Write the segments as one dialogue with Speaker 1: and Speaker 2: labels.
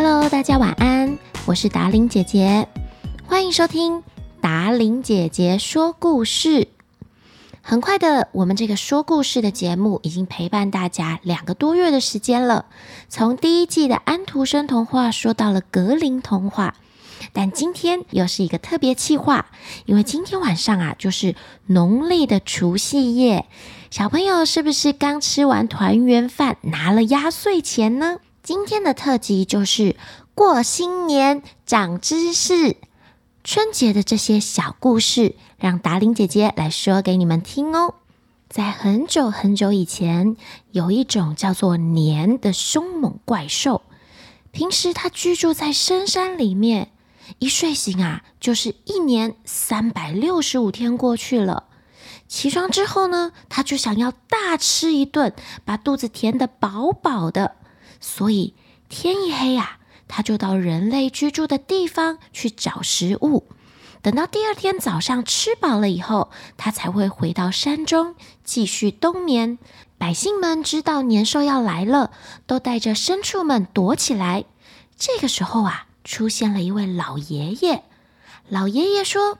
Speaker 1: Hello，大家晚安，我是达伶姐姐，欢迎收听达伶姐姐说故事。很快的，我们这个说故事的节目已经陪伴大家两个多月的时间了，从第一季的安徒生童话说到了格林童话。但今天又是一个特别企划，因为今天晚上啊，就是农历的除夕夜。小朋友是不是刚吃完团圆饭，拿了压岁钱呢？今天的特辑就是过新年长知识，春节的这些小故事，让达伶姐姐来说给你们听哦。在很久很久以前，有一种叫做年的凶猛怪兽，平时它居住在深山里面。一睡醒啊，就是一年三百六十五天过去了。起床之后呢，他就想要大吃一顿，把肚子填得饱饱的。所以天一黑啊，他就到人类居住的地方去找食物。等到第二天早上吃饱了以后，他才会回到山中继续冬眠。百姓们知道年兽要来了，都带着牲畜们躲起来。这个时候啊。出现了一位老爷爷，老爷爷说：“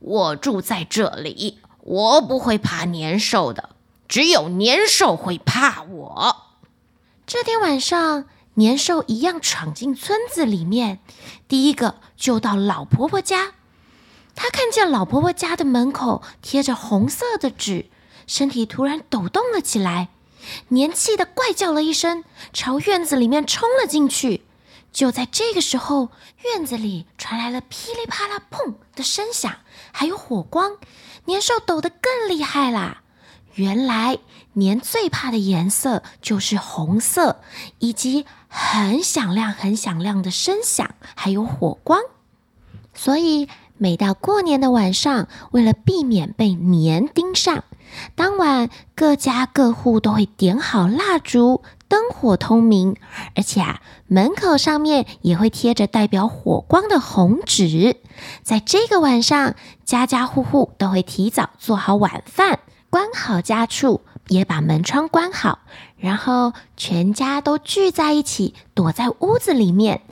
Speaker 2: 我住在这里，我不会怕年兽的，只有年兽会怕我。”
Speaker 1: 这天晚上，年兽一样闯进村子里面，第一个就到老婆婆家。他看见老婆婆家的门口贴着红色的纸，身体突然抖动了起来，年气的怪叫了一声，朝院子里面冲了进去。就在这个时候，院子里传来了噼里啪啦、砰的声响，还有火光。年兽抖得更厉害啦！原来年最怕的颜色就是红色，以及很响亮、很响亮的声响，还有火光。所以每到过年的晚上，为了避免被年盯上，当晚各家各户都会点好蜡烛。灯火通明，而且啊，门口上面也会贴着代表火光的红纸。在这个晚上，家家户户都会提早做好晚饭，关好家畜，也把门窗关好，然后全家都聚在一起，躲在屋子里面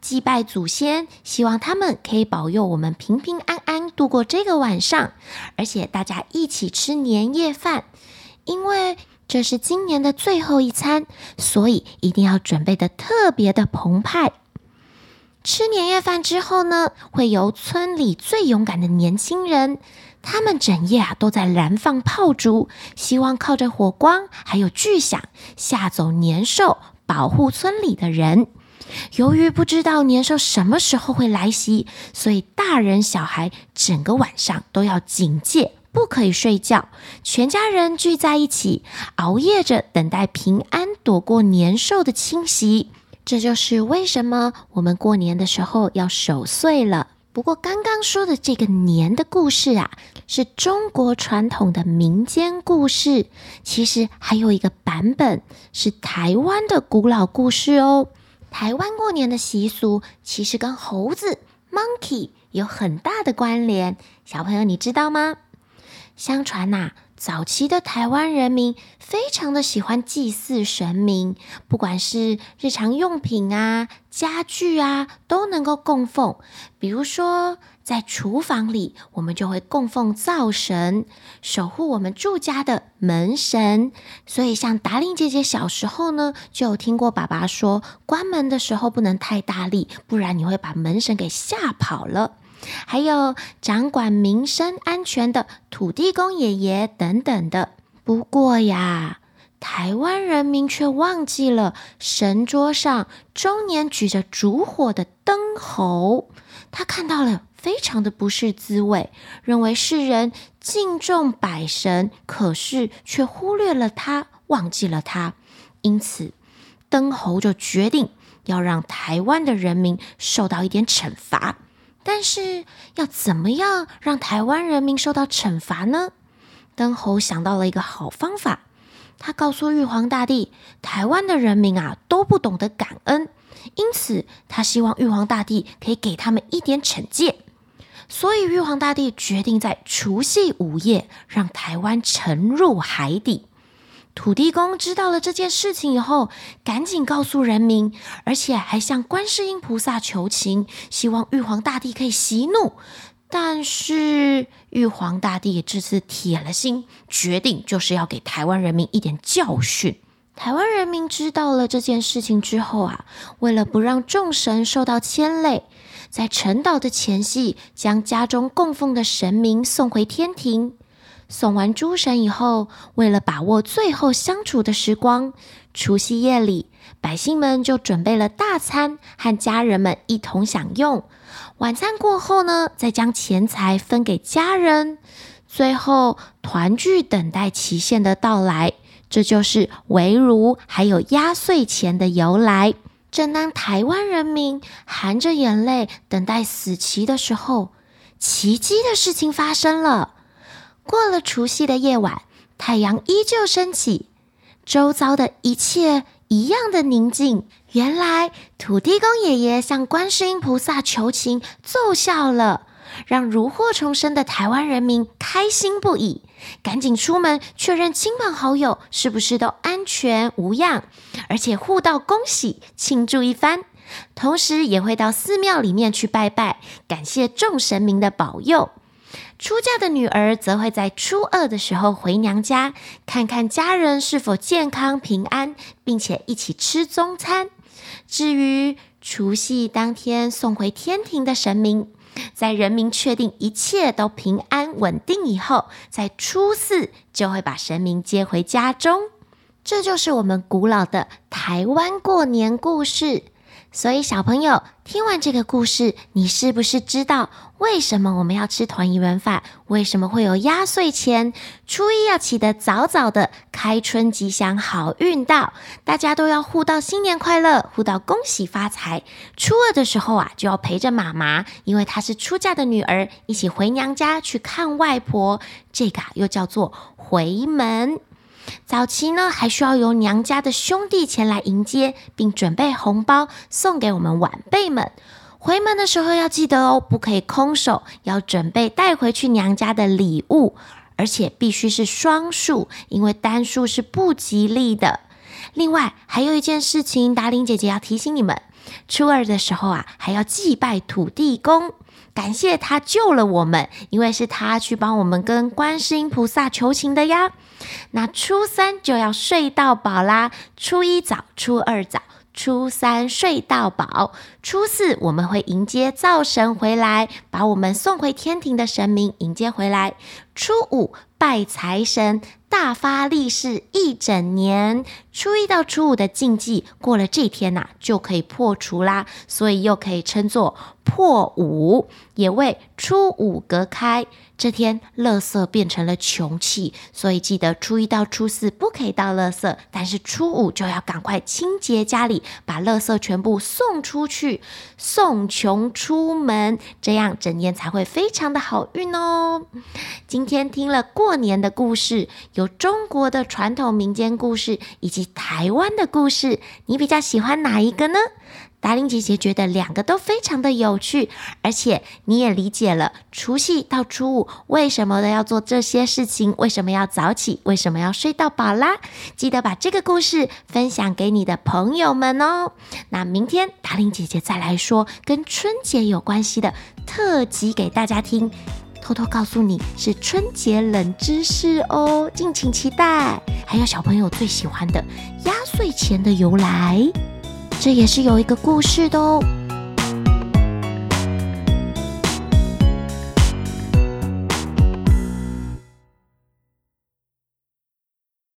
Speaker 1: 祭拜祖先，希望他们可以保佑我们平平安安度过这个晚上。而且大家一起吃年夜饭，因为。这是今年的最后一餐，所以一定要准备得特别的澎湃。吃年夜饭之后呢，会由村里最勇敢的年轻人，他们整夜啊都在燃放炮竹，希望靠着火光还有巨响吓走年兽，保护村里的人。由于不知道年兽什么时候会来袭，所以大人小孩整个晚上都要警戒。不可以睡觉，全家人聚在一起，熬夜着等待平安躲过年兽的侵袭。这就是为什么我们过年的时候要守岁了。不过刚刚说的这个年的故事啊，是中国传统的民间故事。其实还有一个版本是台湾的古老故事哦。台湾过年的习俗其实跟猴子 （monkey） 有很大的关联。小朋友，你知道吗？相传呐、啊，早期的台湾人民非常的喜欢祭祀神明，不管是日常用品啊、家具啊，都能够供奉。比如说，在厨房里，我们就会供奉灶神，守护我们住家的门神。所以，像达令姐姐小时候呢，就有听过爸爸说，关门的时候不能太大力，不然你会把门神给吓跑了。还有掌管民生安全的土地公爷爷等等的。不过呀，台湾人民却忘记了神桌上终年举着烛火的灯猴。他看到了，非常的不是滋味，认为世人敬重百神，可是却忽略了他，忘记了他。因此，灯猴就决定要让台湾的人民受到一点惩罚。但是要怎么样让台湾人民受到惩罚呢？灯猴想到了一个好方法，他告诉玉皇大帝，台湾的人民啊都不懂得感恩，因此他希望玉皇大帝可以给他们一点惩戒。所以玉皇大帝决定在除夕午夜让台湾沉入海底。土地公知道了这件事情以后，赶紧告诉人民，而且还向观世音菩萨求情，希望玉皇大帝可以息怒。但是玉皇大帝这次铁了心，决定就是要给台湾人民一点教训。台湾人民知道了这件事情之后啊，为了不让众神受到牵累，在沉岛的前夕，将家中供奉的神明送回天庭。送完诸神以后，为了把握最后相处的时光，除夕夜里，百姓们就准备了大餐，和家人们一同享用。晚餐过后呢，再将钱财分给家人，最后团聚，等待期限的到来。这就是围炉还有压岁钱的由来。正当台湾人民含着眼泪等待死期的时候，奇迹的事情发生了。过了除夕的夜晚，太阳依旧升起，周遭的一切一样的宁静。原来土地公爷爷向观世音菩萨求情奏效了，让如获重生的台湾人民开心不已，赶紧出门确认亲朋好友是不是都安全无恙，而且互道恭喜庆祝一番，同时也会到寺庙里面去拜拜，感谢众神明的保佑。出嫁的女儿则会在初二的时候回娘家，看看家人是否健康平安，并且一起吃中餐。至于除夕当天送回天庭的神明，在人民确定一切都平安稳定以后，在初四就会把神明接回家中。这就是我们古老的台湾过年故事。所以，小朋友听完这个故事，你是不是知道为什么我们要吃团圆饭？为什么会有压岁钱？初一要起得早早的，开春吉祥，好运到，大家都要互道新年快乐，互道恭喜发财。初二的时候啊，就要陪着妈妈，因为她是出嫁的女儿，一起回娘家去看外婆。这个啊，又叫做回门。早期呢，还需要由娘家的兄弟前来迎接，并准备红包送给我们晚辈们。回门的时候要记得哦，不可以空手，要准备带回去娘家的礼物，而且必须是双数，因为单数是不吉利的。另外，还有一件事情，达伶姐姐要提醒你们：初二的时候啊，还要祭拜土地公。感谢他救了我们，因为是他去帮我们跟观世音菩萨求情的呀。那初三就要睡到饱啦，初一早，初二早，初三睡到饱，初四我们会迎接灶神回来，把我们送回天庭的神明迎接回来。初五拜财神。大发利市一整年，初一到初五的禁忌过了这天呐、就可以破除啦，所以又可以称作破五，也为初五隔开。这天，垃圾变成了穷气，所以记得初一到初四不可以倒垃圾，但是初五就要赶快清洁家里，把垃圾全部送出去，送穷出门，这样整年才会非常的好运哦。今今天听了过年的故事，有中国的传统民间故事，以及台湾的故事，你比较喜欢哪一个呢？达令姐姐觉得两个都非常的有趣，而且你也理解了除夕到初五为什么要做这些事情，为什么要早起，为什么要睡到饱啦。记得把这个故事分享给你的朋友们哦。那明天达令姐姐再来说跟春节有关系的特辑给大家听，偷偷告诉你是春节冷知识哦，敬请期待。还有小朋友最喜欢的压岁钱的由来。这也是有一个故事的哦。